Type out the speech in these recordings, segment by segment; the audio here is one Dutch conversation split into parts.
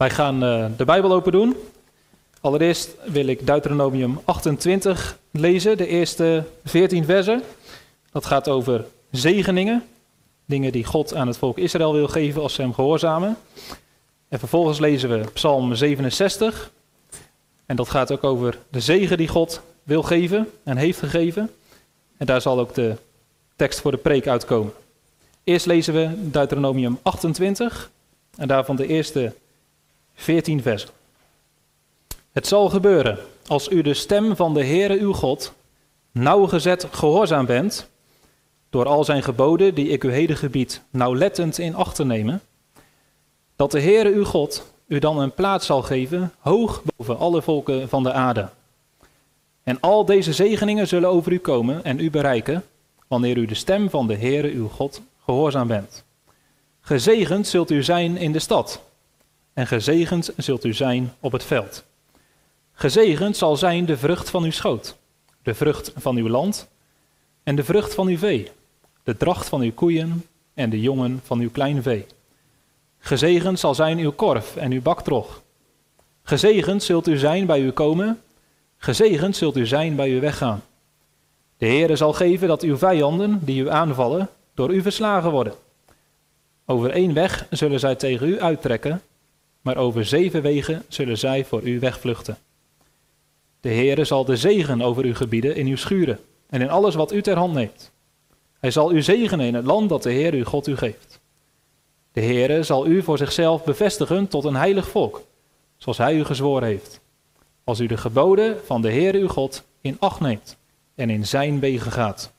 Wij gaan uh, de Bijbel open doen. Allereerst wil ik Deuteronomium 28 lezen, de eerste 14 versen. Dat gaat over zegeningen, dingen die God aan het volk Israël wil geven als ze hem gehoorzamen. En vervolgens lezen we Psalm 67. En dat gaat ook over de zegen die God wil geven en heeft gegeven. En daar zal ook de tekst voor de preek uitkomen. Eerst lezen we Deuteronomium 28 en daarvan de eerste 14 versen. Het zal gebeuren als u de stem van de Heere uw God nauwgezet gehoorzaam bent, door al zijn geboden die ik u heden gebied nauwlettend in acht te nemen, dat de Heere uw God u dan een plaats zal geven hoog boven alle volken van de aarde. En al deze zegeningen zullen over u komen en u bereiken, wanneer u de stem van de Heere uw God gehoorzaam bent. Gezegend zult u zijn in de stad, en gezegend zult u zijn op het veld. Gezegend zal zijn de vrucht van uw schoot, de vrucht van uw land en de vrucht van uw vee, de dracht van uw koeien en de jongen van uw klein vee. Gezegend zal zijn uw korf en uw baktrog. Gezegend zult u zijn bij u komen, gezegend zult u zijn bij u weggaan. De Heere zal geven dat uw vijanden, die u aanvallen, door u verslagen worden. Over één weg zullen zij tegen u uittrekken, maar over zeven wegen zullen zij voor u wegvluchten. De Heere zal de zegen over u gebieden in uw schuren en in alles wat u ter hand neemt. Hij zal u zegenen in het land dat de Heer uw God u geeft. De Heere zal u voor zichzelf bevestigen tot een heilig volk, zoals hij u gezworen heeft. Als u de geboden van de Heer uw God in acht neemt en in zijn wegen gaat.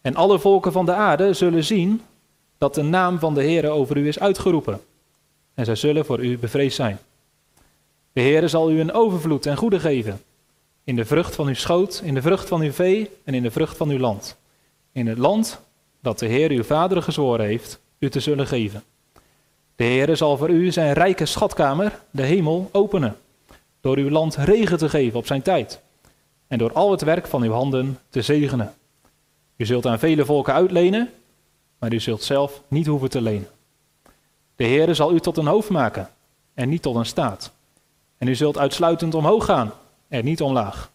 En alle volken van de aarde zullen zien dat de naam van de Heere over u is uitgeroepen. En zij zullen voor u bevreesd zijn. De Heere zal u een overvloed en goede geven. In de vrucht van uw schoot, in de vrucht van uw vee en in de vrucht van uw land. In het land dat de Heer uw vader gezworen heeft u te zullen geven. De Heere zal voor u zijn rijke schatkamer, de hemel, openen. Door uw land regen te geven op zijn tijd. En door al het werk van uw handen te zegenen. U zult aan vele volken uitlenen, maar u zult zelf niet hoeven te lenen. De Heere zal u tot een hoofd maken en niet tot een staat. En u zult uitsluitend omhoog gaan en niet omlaag.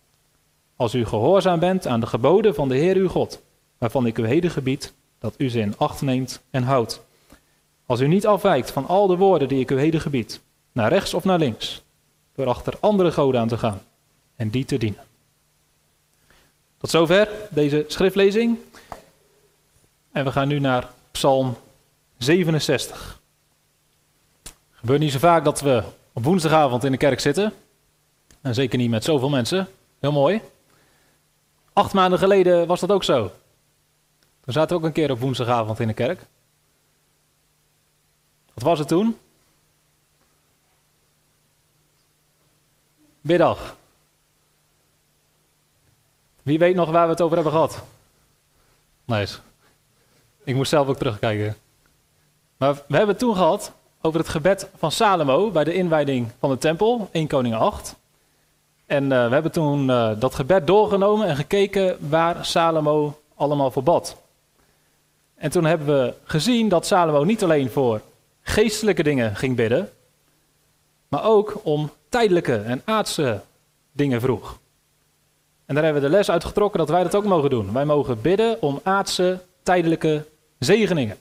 Als u gehoorzaam bent aan de geboden van de Heer uw God, waarvan ik uw heden gebied, dat u ze in acht neemt en houdt. Als u niet afwijkt van al de woorden die ik u heden gebied, naar rechts of naar links, door achter andere goden aan te gaan en die te dienen. Tot zover deze schriftlezing. En we gaan nu naar Psalm 67. Gebeurt niet zo vaak dat we op woensdagavond in de kerk zitten. En zeker niet met zoveel mensen. Heel mooi. Acht maanden geleden was dat ook zo. We zaten ook een keer op woensdagavond in de kerk. Wat was het toen? Middag. Wie weet nog waar we het over hebben gehad? Nice. Ik moest zelf ook terugkijken. Maar we hebben toen gehad over het gebed van Salomo bij de inwijding van de tempel, 1 Koning 8. En uh, we hebben toen uh, dat gebed doorgenomen en gekeken waar Salomo allemaal voor bad. En toen hebben we gezien dat Salomo niet alleen voor geestelijke dingen ging bidden, maar ook om tijdelijke en aardse dingen vroeg. En daar hebben we de les uit getrokken dat wij dat ook mogen doen. Wij mogen bidden om aardse, tijdelijke zegeningen.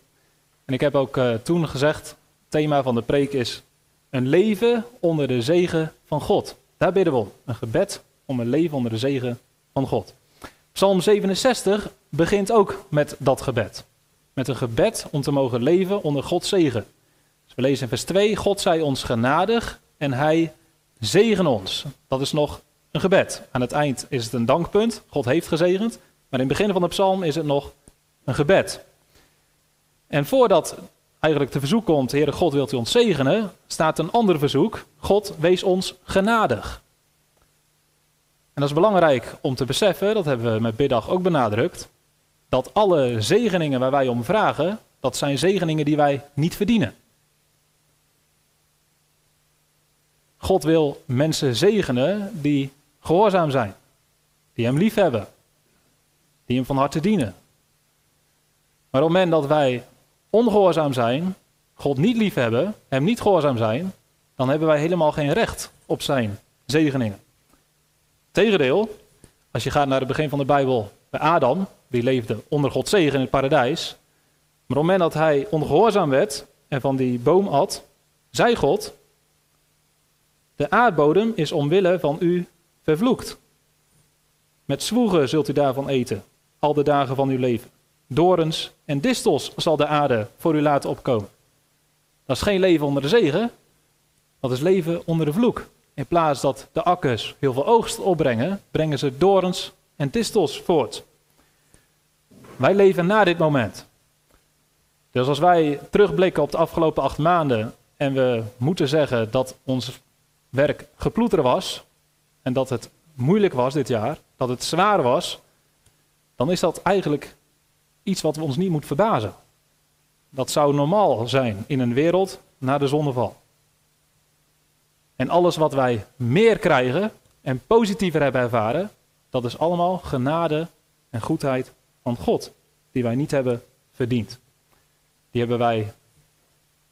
En ik heb ook uh, toen gezegd, thema van de preek is een leven onder de zegen van God. Daar bidden we om. Een gebed om een leven onder de zegen van God. Psalm 67 begint ook met dat gebed. Met een gebed om te mogen leven onder Gods zegen. Dus we lezen in vers 2, God zij ons genadig en hij zegen ons. Dat is nog een gebed. Aan het eind is het een dankpunt. God heeft gezegend. Maar in het begin van de psalm is het nog een gebed. En voordat eigenlijk de verzoek komt, Heere God wilt u ons zegenen, staat een ander verzoek. God wees ons genadig. En dat is belangrijk om te beseffen, dat hebben we met biddag ook benadrukt, dat alle zegeningen waar wij om vragen, dat zijn zegeningen die wij niet verdienen. God wil mensen zegenen die gehoorzaam zijn, die Hem lief hebben, die Hem van harte dienen. Maar op het moment dat wij ongehoorzaam zijn, God niet lief hebben, Hem niet gehoorzaam zijn, dan hebben wij helemaal geen recht op zijn zegeningen. Tegendeel, als je gaat naar het begin van de Bijbel bij Adam, die leefde onder Gods zegen in het paradijs. Maar op het moment dat hij ongehoorzaam werd en van die boom at, zei God: De aardbodem is omwille van u vervloekt. Met zwoegen zult u daarvan eten, al de dagen van uw leven. Dorens en distels zal de aarde voor u laten opkomen. Dat is geen leven onder de zegen, dat is leven onder de vloek. In plaats dat de akkers heel veel oogst opbrengen, brengen ze dorens en distels voort. Wij leven na dit moment. Dus als wij terugblikken op de afgelopen acht maanden en we moeten zeggen dat ons werk geploeteren was en dat het moeilijk was dit jaar, dat het zwaar was, dan is dat eigenlijk iets wat ons niet moet verbazen. Dat zou normaal zijn in een wereld na de zonneval. En alles wat wij meer krijgen en positiever hebben ervaren, dat is allemaal genade en goedheid van God, die wij niet hebben verdiend. Die hebben wij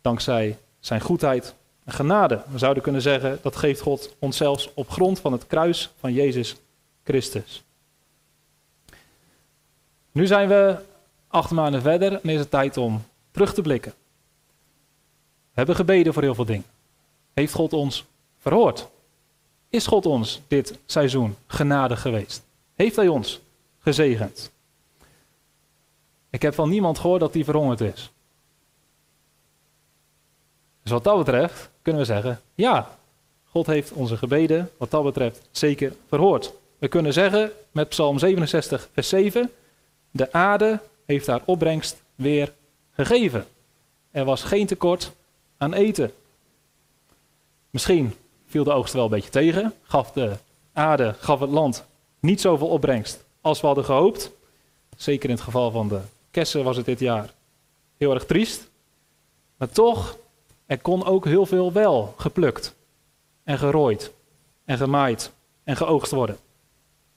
dankzij zijn goedheid en genade. We zouden kunnen zeggen, dat geeft God ons zelfs op grond van het kruis van Jezus Christus. Nu zijn we acht maanden verder en is het tijd om terug te blikken. We hebben gebeden voor heel veel dingen. Heeft God ons verhoord? Is God ons dit seizoen genadig geweest? Heeft Hij ons gezegend? Ik heb van niemand gehoord dat hij verhongerd is. Dus wat dat betreft kunnen we zeggen, ja, God heeft onze gebeden wat dat betreft zeker verhoord. We kunnen zeggen met Psalm 67, vers 7, de aarde heeft haar opbrengst weer gegeven. Er was geen tekort aan eten. Misschien viel de oogst wel een beetje tegen, gaf de aarde, gaf het land niet zoveel opbrengst als we hadden gehoopt. Zeker in het geval van de kersen was het dit jaar heel erg triest. Maar toch, er kon ook heel veel wel geplukt en gerooid en gemaaid en geoogst worden.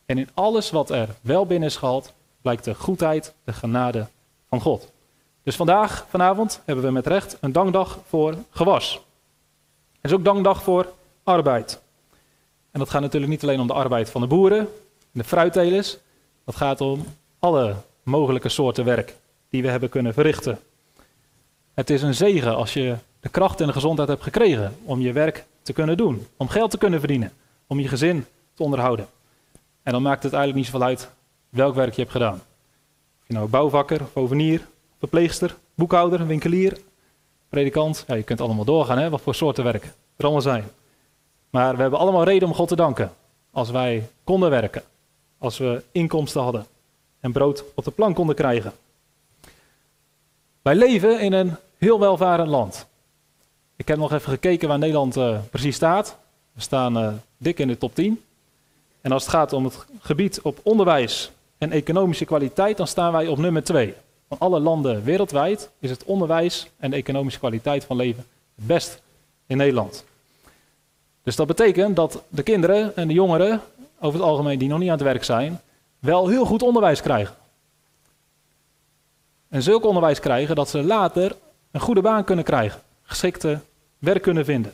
En in alles wat er wel binnen is gehaald, blijkt de goedheid, de genade van God. Dus vandaag, vanavond, hebben we met recht een dankdag voor gewas. Het is ook dankdag voor arbeid. En dat gaat natuurlijk niet alleen om de arbeid van de boeren, de fruittelers. Dat gaat om alle mogelijke soorten werk die we hebben kunnen verrichten. Het is een zegen als je de kracht en de gezondheid hebt gekregen om je werk te kunnen doen, om geld te kunnen verdienen, om je gezin te onderhouden. En dan maakt het eigenlijk niet zoveel uit welk werk je hebt gedaan. Of je nou bouwvakker, ovenier, verpleegster, boekhouder, winkelier, predikant. Ja, je kunt allemaal doorgaan, hè, wat voor soorten werk er allemaal zijn. Maar we hebben allemaal reden om God te danken. Als wij konden werken. Als we inkomsten hadden. En brood op de plank konden krijgen. Wij leven in een heel welvarend land. Ik heb nog even gekeken waar Nederland uh, precies staat. We staan uh, dik in de top 10. En als het gaat om het gebied op onderwijs en economische kwaliteit, dan staan wij op nummer 2. Van alle landen wereldwijd is het onderwijs en de economische kwaliteit van leven het best in Nederland. Dus dat betekent dat de kinderen en de jongeren, over het algemeen die nog niet aan het werk zijn, wel heel goed onderwijs krijgen. En zulk onderwijs krijgen dat ze later een goede baan kunnen krijgen, geschikte werk kunnen vinden.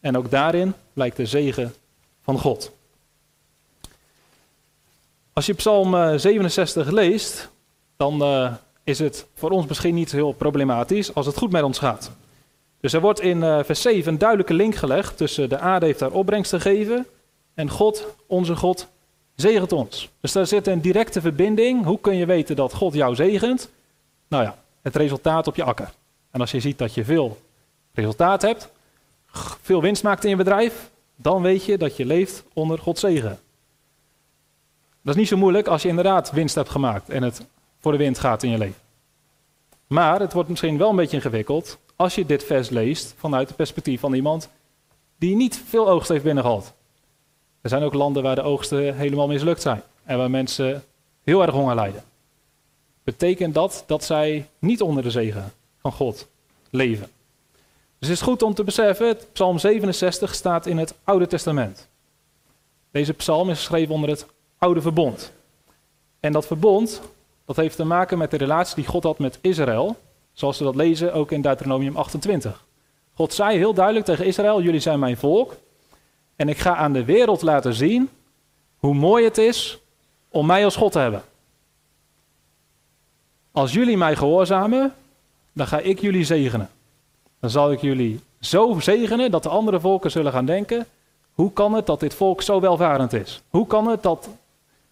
En ook daarin blijkt de zegen van God. Als je Psalm 67 eh, leest, dan uh, is het voor ons misschien niet heel problematisch als het goed met ons gaat. Dus er wordt in uh, vers 7 een duidelijke link gelegd tussen de aarde heeft haar opbrengst gegeven en God, onze God, zegent ons. Dus daar zit een directe verbinding. Hoe kun je weten dat God jou zegent? Nou ja, het resultaat op je akker. En als je ziet dat je veel resultaat hebt, veel winst maakt in je bedrijf, dan weet je dat je leeft onder Gods zegen. Dat is niet zo moeilijk als je inderdaad winst hebt gemaakt en het voor de wind gaat in je leven. Maar het wordt misschien wel een beetje ingewikkeld als je dit vers leest vanuit het perspectief van iemand die niet veel oogst heeft binnengehaald. Er zijn ook landen waar de oogsten helemaal mislukt zijn en waar mensen heel erg honger lijden. Betekent dat dat zij niet onder de zegen van God leven? Dus het is goed om te beseffen, Psalm 67 staat in het Oude Testament. Deze psalm is geschreven onder het Oude Verbond. En dat verbond, dat heeft te maken met de relatie die God had met Israël, zoals we dat lezen ook in Deuteronomium 28. God zei heel duidelijk tegen Israël: Jullie zijn mijn volk. En ik ga aan de wereld laten zien hoe mooi het is om mij als God te hebben. Als jullie mij gehoorzamen, dan ga ik jullie zegenen. Dan zal ik jullie zo zegenen dat de andere volken zullen gaan denken: hoe kan het dat dit volk zo welvarend is? Hoe kan het dat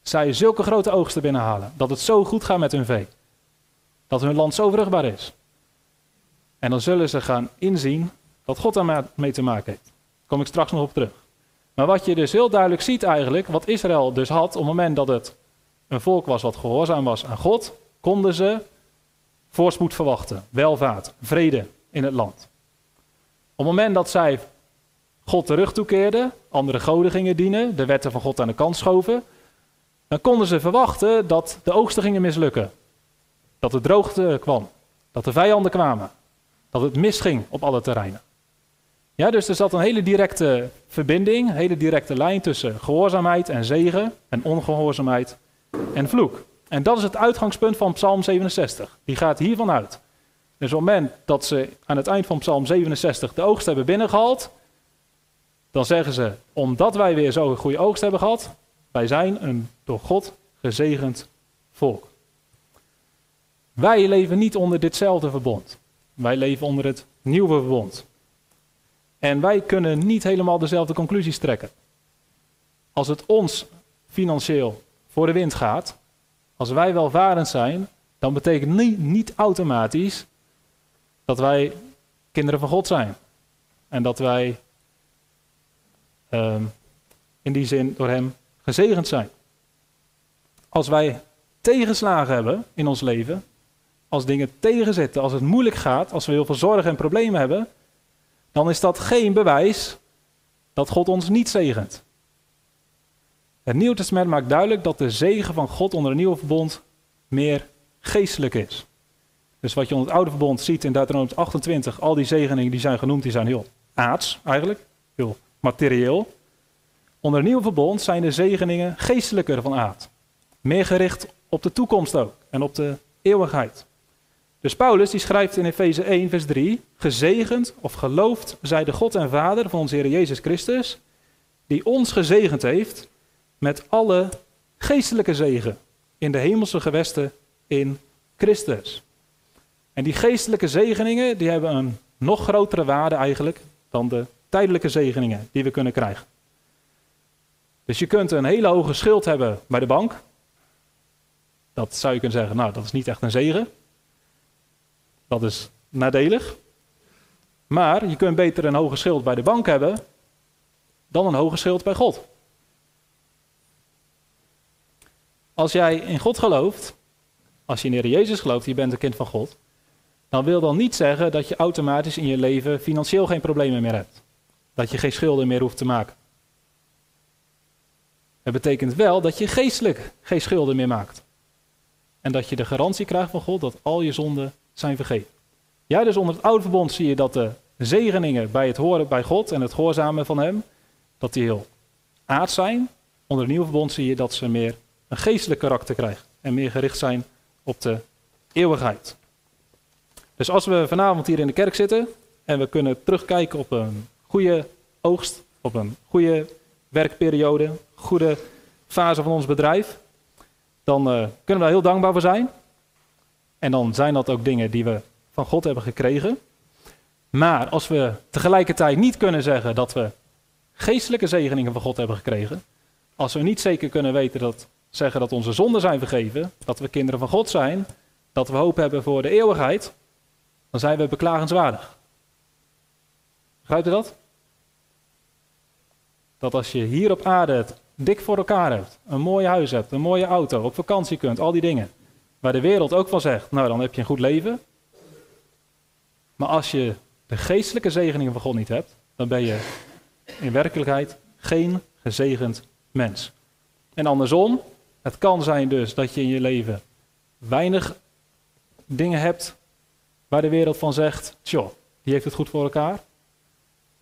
zij zulke grote oogsten binnenhalen? Dat het zo goed gaat met hun vee? Dat hun land zo vruchtbaar is? En dan zullen ze gaan inzien dat God daarmee te maken heeft. Daar kom ik straks nog op terug. Maar wat je dus heel duidelijk ziet eigenlijk, wat Israël dus had op het moment dat het een volk was wat gehoorzaam was aan God, konden ze voorspoed verwachten, welvaart, vrede in het land. Op het moment dat zij God terug toekeerden, andere goden gingen dienen, de wetten van God aan de kant schoven, dan konden ze verwachten dat de oogsten gingen mislukken. Dat de droogte kwam, dat de vijanden kwamen, dat het misging op alle terreinen. Ja, dus er zat een hele directe verbinding, een hele directe lijn tussen gehoorzaamheid en zegen en ongehoorzaamheid en vloek. En dat is het uitgangspunt van Psalm 67. Die gaat hiervan uit. Dus op het moment dat ze aan het eind van Psalm 67 de oogst hebben binnengehaald, dan zeggen ze, omdat wij weer zo'n goede oogst hebben gehad, wij zijn een door God gezegend volk. Wij leven niet onder ditzelfde verbond. Wij leven onder het nieuwe verbond. En wij kunnen niet helemaal dezelfde conclusies trekken. Als het ons financieel voor de wind gaat, als wij welvarend zijn, dan betekent niet, niet automatisch dat wij kinderen van God zijn. En dat wij Ehm, in die zin door Hem gezegend zijn. Als wij tegenslagen hebben in ons leven, als dingen tegenzitten, als het moeilijk gaat, als we heel veel zorgen en problemen hebben, dan is dat geen bewijs dat God ons niet zegent. Het Nieuw Testament maakt duidelijk dat de zegen van God onder het nieuwe verbond meer geestelijk is. Dus wat je onder het oude verbond ziet in Deuteronomium 28, al die zegeningen die zijn genoemd, die zijn heel aards eigenlijk, heel materieel. Onder verbond zijn de zegeningen geestelijker van aard. Meer gericht op de toekomst ook en op de eeuwigheid. Dus Paulus die schrijft in Efeze 1 vers 3, gezegend of geloofd zij de God en Vader van onze Heer Jezus Christus, die ons gezegend heeft met alle geestelijke zegen in de hemelse gewesten in Christus. En die geestelijke zegeningen die hebben een nog grotere waarde eigenlijk dan de tijdelijke zegeningen die we kunnen krijgen. Dus je kunt een hele hoge schuld hebben bij de bank. Dat zou je kunnen zeggen, nou dat is niet echt een zegen. Dat is nadelig. Maar je kunt beter een hoge schuld bij de bank hebben dan een hoge schuld bij God. Als jij in God gelooft, als je in Heer Jezus gelooft, je bent een kind van God, dan wil dat niet zeggen dat je automatisch in je leven financieel geen problemen meer hebt. Dat je geen schulden meer hoeft te maken. Het betekent wel dat je geestelijk geen schulden meer maakt. En dat je de garantie krijgt van God dat al je zonden zijn vergeven. Ja, dus onder het oude verbond zie je dat de zegeningen bij het horen bij God en het gehoorzamen van Hem, dat die heel aard zijn. Onder het nieuwe verbond zie je dat ze meer een geestelijk karakter krijgen en meer gericht zijn op de eeuwigheid. Dus als we vanavond hier in de kerk zitten en we kunnen terugkijken op een goede oogst, op een goede werkperiode, goede fase van ons bedrijf, dan uh, kunnen we daar heel dankbaar voor zijn. En dan zijn dat ook dingen die we van God hebben gekregen. Maar als we tegelijkertijd niet kunnen zeggen dat we geestelijke zegeningen van God hebben gekregen, als we niet zeker kunnen weten dat, zeggen dat onze zonden zijn vergeven, dat we kinderen van God zijn, dat we hoop hebben voor de eeuwigheid, dan zijn we beklagenswaardig. Begrijpt u dat? Dat als je hier op aarde het dik voor elkaar hebt, een mooi huis hebt, een mooie auto, op vakantie kunt, al die dingen. Waar de wereld ook van zegt, nou dan heb je een goed leven. Maar als je de geestelijke zegeningen van God niet hebt, dan ben je in werkelijkheid geen gezegend mens. En andersom, het kan zijn dus dat je in je leven weinig dingen hebt waar de wereld van zegt, tjoh, die heeft het goed voor elkaar.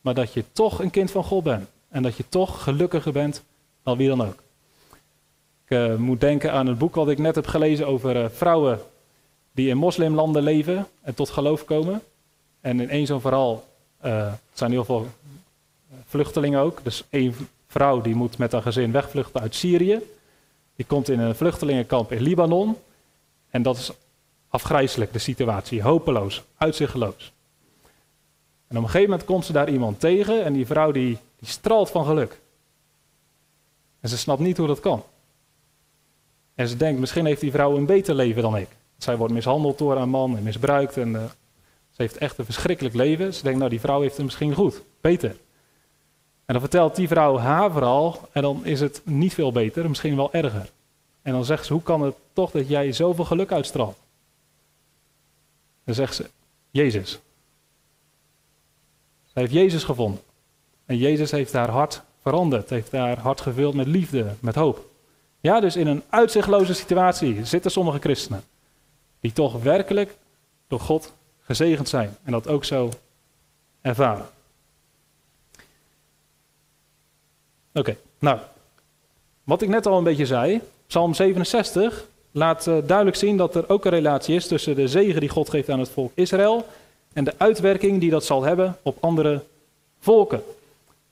Maar dat je toch een kind van God bent. En dat je toch gelukkiger bent dan wie dan ook. Ik uh, moet denken aan het boek wat ik net heb gelezen over uh, vrouwen die in moslimlanden leven en tot geloof komen. En in één zo'n verhaal Uh, zijn heel veel vluchtelingen ook. Dus één vrouw die moet met haar gezin wegvluchten uit Syrië. Die komt in een vluchtelingenkamp in Libanon. En dat is afgrijzelijk, de situatie. Hopeloos, uitzichtloos. En op een gegeven moment komt ze daar iemand tegen en die vrouw die, die straalt van geluk. En ze snapt niet hoe dat kan. En ze denkt, misschien heeft die vrouw een beter leven dan ik. Zij wordt mishandeld door haar man en misbruikt en uh, ze heeft echt een verschrikkelijk leven. Ze denkt, nou die vrouw heeft het misschien goed, beter. En dan vertelt die vrouw haar verhaal en dan is het niet veel beter, misschien wel erger. En dan zegt ze, hoe kan het toch dat jij zoveel geluk uitstraalt? Dan zegt ze, Jezus. Zij heeft Jezus gevonden. En Jezus heeft haar hart veranderd, heeft haar hart gevuld met liefde, met hoop. Ja, dus in een uitzichtloze situatie zitten sommige christenen die toch werkelijk door God gezegend zijn en dat ook zo ervaren. Oké, nou, wat ik net al een beetje zei, Psalm 67 laat uh, duidelijk zien dat er ook een relatie is tussen de zegen die God geeft aan het volk Israël en de uitwerking die dat zal hebben op andere volken.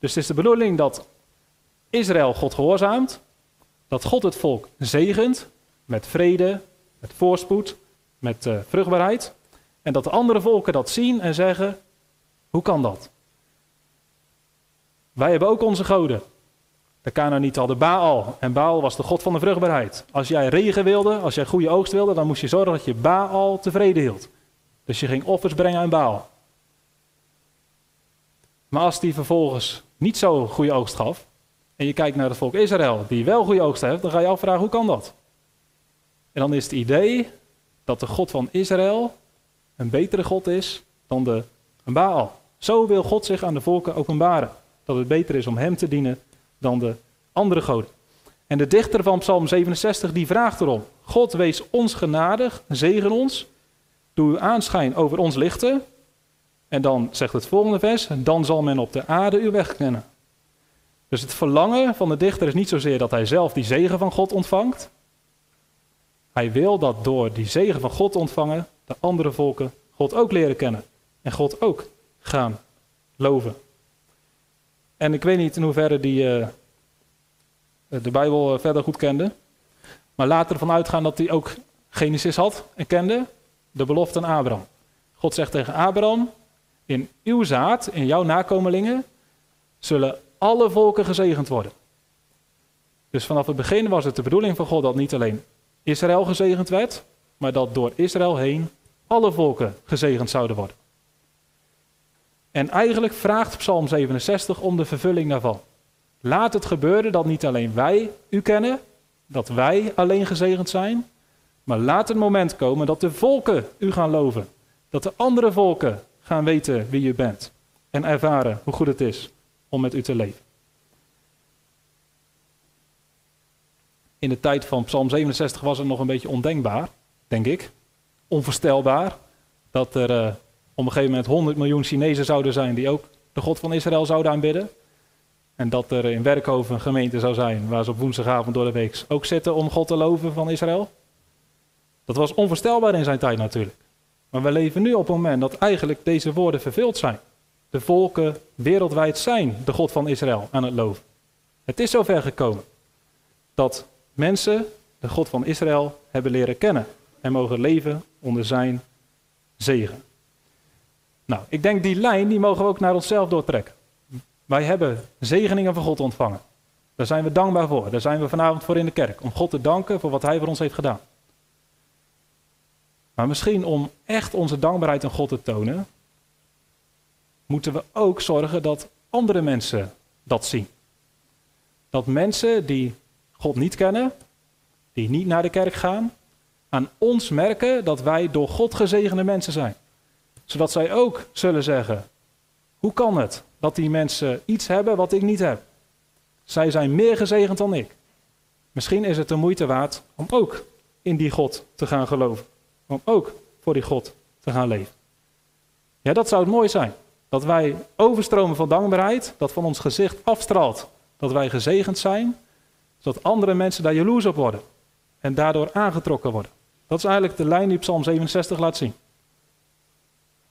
Dus het is de bedoeling dat Israël God gehoorzaamt, dat God het volk zegent met vrede, met voorspoed, met uh, vruchtbaarheid, en dat de andere volken dat zien en zeggen: hoe kan dat? Wij hebben ook onze goden. De Canaanieten hadden Baal. En Baal was de god van de vruchtbaarheid. Als jij regen wilde, als jij goede oogst wilde, dan moest je zorgen dat je Baal tevreden hield. Dus je ging offers brengen aan Baal. Maar als die vervolgens niet zo goede oogst gaf, en je kijkt naar het volk Israël, die wel goede oogst heeft, dan ga je afvragen hoe kan dat? En dan is het idee dat de God van Israël een betere God is dan de Baal. Zo wil God zich aan de volken openbaren. Dat het beter is om hem te dienen dan de andere goden. En de dichter van Psalm 67 die vraagt erom: God wees ons genadig, zegen ons, doe uw aanschijn over ons lichten. En dan zegt het volgende vers: dan zal men op de aarde uw weg kennen. Dus het verlangen van de dichter is niet zozeer dat hij zelf die zegen van God ontvangt. Hij wil dat door die zegen van God ontvangen, de andere volken God ook leren kennen. En God ook gaan loven. En ik weet niet in hoeverre die uh, de Bijbel verder goed kende. Maar laten ervan uitgaan dat hij ook Genesis had en kende. De belofte aan Abraham. God zegt tegen Abraham: In uw zaad, in jouw nakomelingen, zullen alle volken gezegend worden. Dus vanaf het begin was het de bedoeling van God dat niet alleen Israël gezegend werd, maar dat door Israël heen alle volken gezegend zouden worden. En eigenlijk vraagt Psalm 67 om de vervulling daarvan. Laat het gebeuren dat niet alleen wij u kennen, dat wij alleen gezegend zijn, maar laat het moment komen dat de volken u gaan loven. Dat de andere volken gaan weten wie u bent en ervaren hoe goed het is om met u te leven. In de tijd van Psalm 67 was het nog een beetje ondenkbaar, denk ik, onvoorstelbaar, dat er uh, op een gegeven moment 100 miljoen Chinezen zouden zijn die ook de God van Israël zouden aanbidden. En dat er in Werkhoven een gemeente zou zijn waar ze op woensdagavond door de week ook zitten om God te loven van Israël. Dat was onvoorstelbaar in zijn tijd natuurlijk. Maar we leven nu op het moment dat eigenlijk deze woorden vervuld zijn. De volken wereldwijd zijn de God van Israël aan het loven. Het is zover gekomen dat mensen de God van Israël hebben leren kennen en mogen leven onder zijn zegen. Nou, ik denk die lijn die mogen we ook naar onszelf doortrekken. Wij hebben zegeningen van God ontvangen. Daar zijn we dankbaar voor. Daar zijn we vanavond voor in de kerk. Om God te danken voor wat Hij voor ons heeft gedaan. Maar misschien om echt onze dankbaarheid aan God te tonen, moeten we ook zorgen dat andere mensen dat zien. Dat mensen die God niet kennen, die niet naar de kerk gaan, aan ons merken dat wij door God gezegende mensen zijn. Zodat zij ook zullen zeggen: Hoe kan het dat die mensen iets hebben wat ik niet heb? Zij zijn meer gezegend dan ik. Misschien is het de moeite waard om ook in die God te gaan geloven. Om ook voor die God te gaan leven. Ja, dat zou het mooi zijn. Dat wij overstromen van dankbaarheid, dat van ons gezicht afstraalt dat wij gezegend zijn, zodat andere mensen daar jaloers op worden en daardoor aangetrokken worden. Dat is eigenlijk de lijn die Psalm 67 laat zien.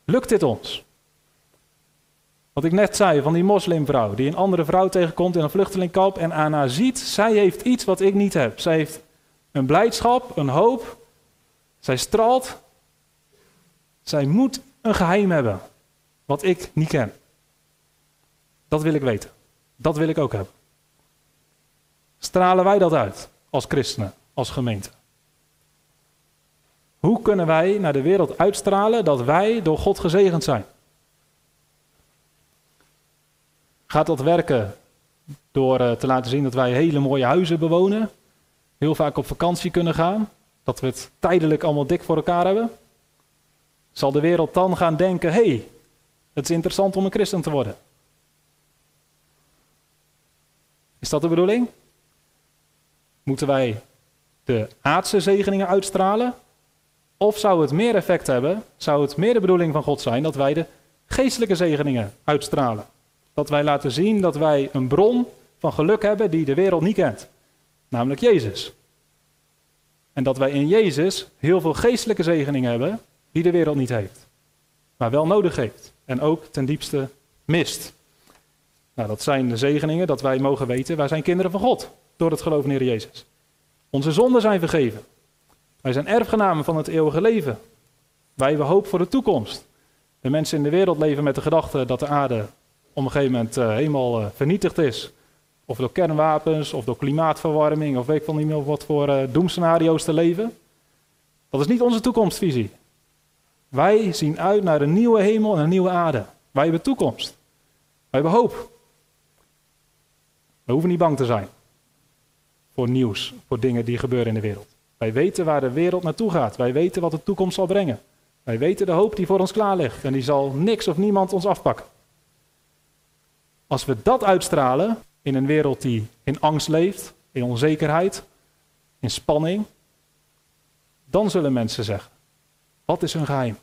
Lukt dit ons? Wat ik net zei van die moslimvrouw die een andere vrouw tegenkomt in een vluchtelingkamp en aan haar ziet, zij heeft iets wat ik niet heb. Zij heeft een blijdschap, een hoop. Zij straalt. Zij moet een geheim hebben wat ik niet ken. Dat wil ik weten. Dat wil ik ook hebben. Stralen wij dat uit als christenen, als gemeente? Hoe kunnen wij naar de wereld uitstralen dat wij door God gezegend zijn? Gaat dat werken door eh, te laten zien dat wij hele mooie huizen bewonen, heel vaak op vakantie kunnen gaan, dat we het tijdelijk allemaal dik voor elkaar hebben? Zal de wereld dan gaan denken: hé, hey, het is interessant om een christen te worden? Is dat de bedoeling? Moeten wij de aardse zegeningen uitstralen? Of zou het meer effect hebben, zou het meer de bedoeling van God zijn dat wij de geestelijke zegeningen uitstralen? Dat wij laten zien dat wij een bron van geluk hebben die de wereld niet kent, namelijk Jezus. En dat wij in Jezus heel veel geestelijke zegeningen hebben die de wereld niet heeft, maar wel nodig heeft en ook ten diepste mist. Nou, dat zijn de zegeningen dat wij mogen weten, wij zijn kinderen van God door het geloof in Jezus. Onze zonden zijn vergeven. Wij zijn erfgenamen van het eeuwige leven. Wij hebben hoop voor de toekomst. De mensen in de wereld leven met de gedachte dat de aarde op een gegeven moment uh, helemaal uh, vernietigd is. Of door kernwapens, of door klimaatverwarming, of weet ik van niet meer wat voor uh, doemscenario's te leven. Dat is niet onze toekomstvisie. Wij zien uit naar een nieuwe hemel en een nieuwe aarde. Wij hebben toekomst. Wij hebben hoop. We hoeven niet bang te zijn voor nieuws, voor dingen die gebeuren in de wereld. Wij weten waar de wereld naartoe gaat. Wij weten wat de toekomst zal brengen. Wij weten de hoop die voor ons klaar ligt en die zal niks of niemand ons afpakken. Als we dat uitstralen in een wereld die in angst leeft, in onzekerheid, in spanning, dan zullen mensen zeggen: wat is hun geheim?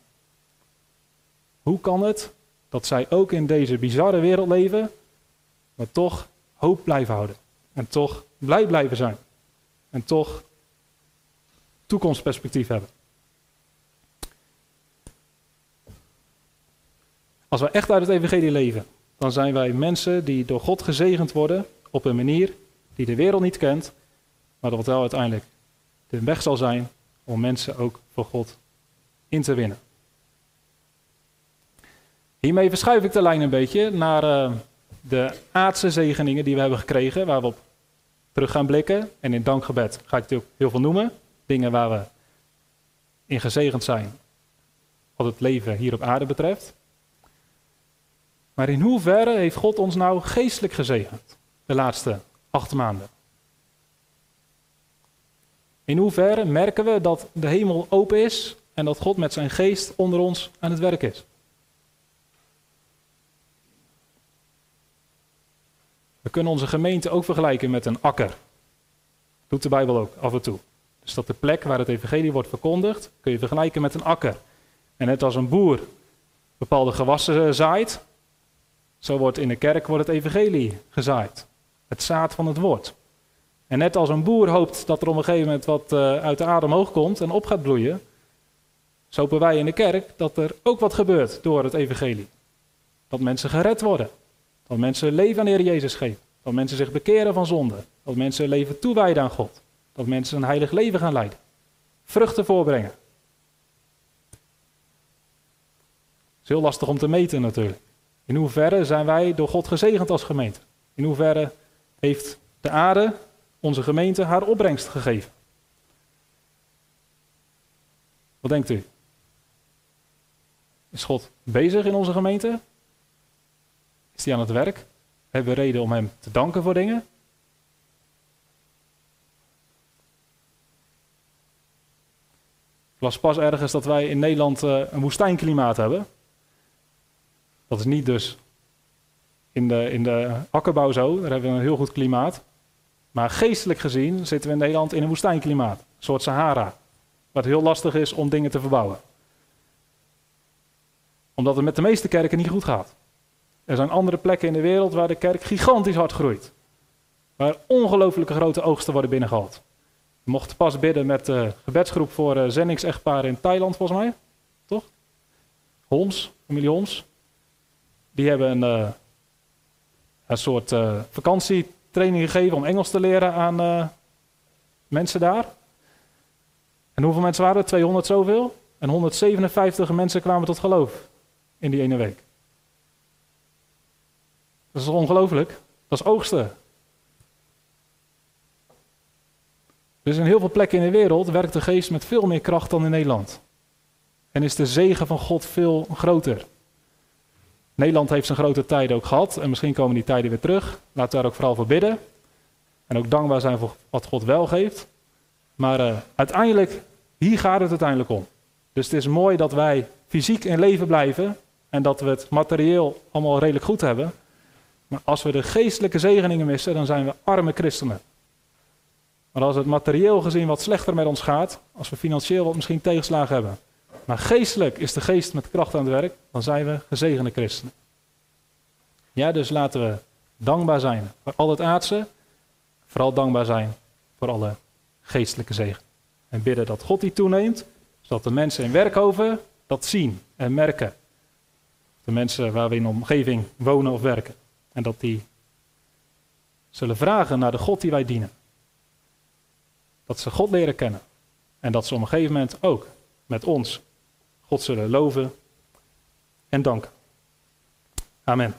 Hoe kan het dat zij ook in deze bizarre wereld leven, maar toch hoop blijven houden en toch blij blijven zijn en toch toekomstperspectief hebben? Als we echt uit het evangelie leven, dan zijn wij mensen die door God gezegend worden op een manier die de wereld niet kent, maar dat wel uiteindelijk de weg zal zijn om mensen ook voor God in te winnen. Hiermee verschuif ik de lijn een beetje naar uh, de aardse zegeningen die we hebben gekregen, waar we op terug gaan blikken. En in dankgebed ga ik natuurlijk heel veel noemen. Dingen waar we in gezegend zijn, wat het leven hier op aarde betreft. Maar in hoeverre heeft God ons nou geestelijk gezegend de laatste acht maanden? In hoeverre merken we dat de hemel open is en dat God met zijn geest onder ons aan het werk is? We kunnen onze gemeente ook vergelijken met een akker. Doet de Bijbel ook af en toe. Dus dat de plek waar het evangelie wordt verkondigd, kun je vergelijken met een akker. En net als een boer bepaalde gewassen zaait, zo wordt in de kerk wordt het evangelie gezaaid. Het zaad van het woord. En net als een boer hoopt dat er op een gegeven moment wat uh, uit de aarde omhoog komt en op gaat bloeien, zo hopen wij in de kerk dat er ook wat gebeurt door het evangelie. Dat mensen gered worden. Dat mensen leven aan de Heer Jezus geven. Dat mensen zich bekeren van zonde. Dat mensen leven toewijden aan God. Dat mensen een heilig leven gaan leiden. Vruchten voorbrengen. Het is heel lastig om te meten natuurlijk. In hoeverre zijn wij door God gezegend als gemeente? In hoeverre heeft de aarde, onze gemeente, haar opbrengst gegeven? Wat denkt u? Is God bezig in onze gemeente? Is hij aan het werk? Hebben we reden om hem te danken voor dingen? Ik las pas ergens dat wij in Nederland uh, een woestijnklimaat hebben. Dat is niet dus in de, in de akkerbouw zo, daar hebben we een heel goed klimaat. Maar geestelijk gezien zitten we in Nederland in een woestijnklimaat, een soort Sahara. Wat heel lastig is om dingen te verbouwen. Omdat het met de meeste kerken niet goed gaat. Er zijn andere plekken in de wereld waar de kerk gigantisch hard groeit. Waar ongelooflijke grote oogsten worden binnengehaald. We mochten pas bidden met de gebedsgroep voor uh, zendingsechtparen in Thailand, volgens mij. Toch? Homs, familie Homs Die hebben een, uh, een soort uh, vakantietraining gegeven om Engels te leren aan uh, mensen daar. En hoeveel mensen waren er? 200 zoveel. En 157 mensen kwamen tot geloof in die ene week. Dat is ongelooflijk. Dat is oogsten. Dus in heel veel plekken in de wereld werkt de geest met veel meer kracht dan in Nederland. En is de zegen van God veel groter. Nederland heeft zijn grote tijden ook gehad en misschien komen die tijden weer terug. Laten we daar ook vooral voor bidden. En ook dankbaar zijn voor wat God wel geeft. Maar uh, uiteindelijk, hier gaat het uiteindelijk om. Dus het is mooi dat wij fysiek in leven blijven en dat we het materieel allemaal redelijk goed hebben. Maar als we de geestelijke zegeningen missen, dan zijn we arme christenen. Maar als het materieel gezien wat slechter met ons gaat, als we financieel wat misschien tegenslagen hebben, maar geestelijk is de geest met kracht aan het werk, dan zijn we gezegende christenen. Ja, dus laten we dankbaar zijn voor al het aardse, vooral dankbaar zijn voor alle geestelijke zegen. En bidden dat God die toeneemt, zodat de mensen in Werkhoven dat zien en merken. De mensen waar we in de omgeving wonen of werken. En dat die zullen vragen naar de God die wij dienen. Dat ze God leren kennen. En dat ze op een gegeven moment ook met ons God zullen loven en danken. Amen.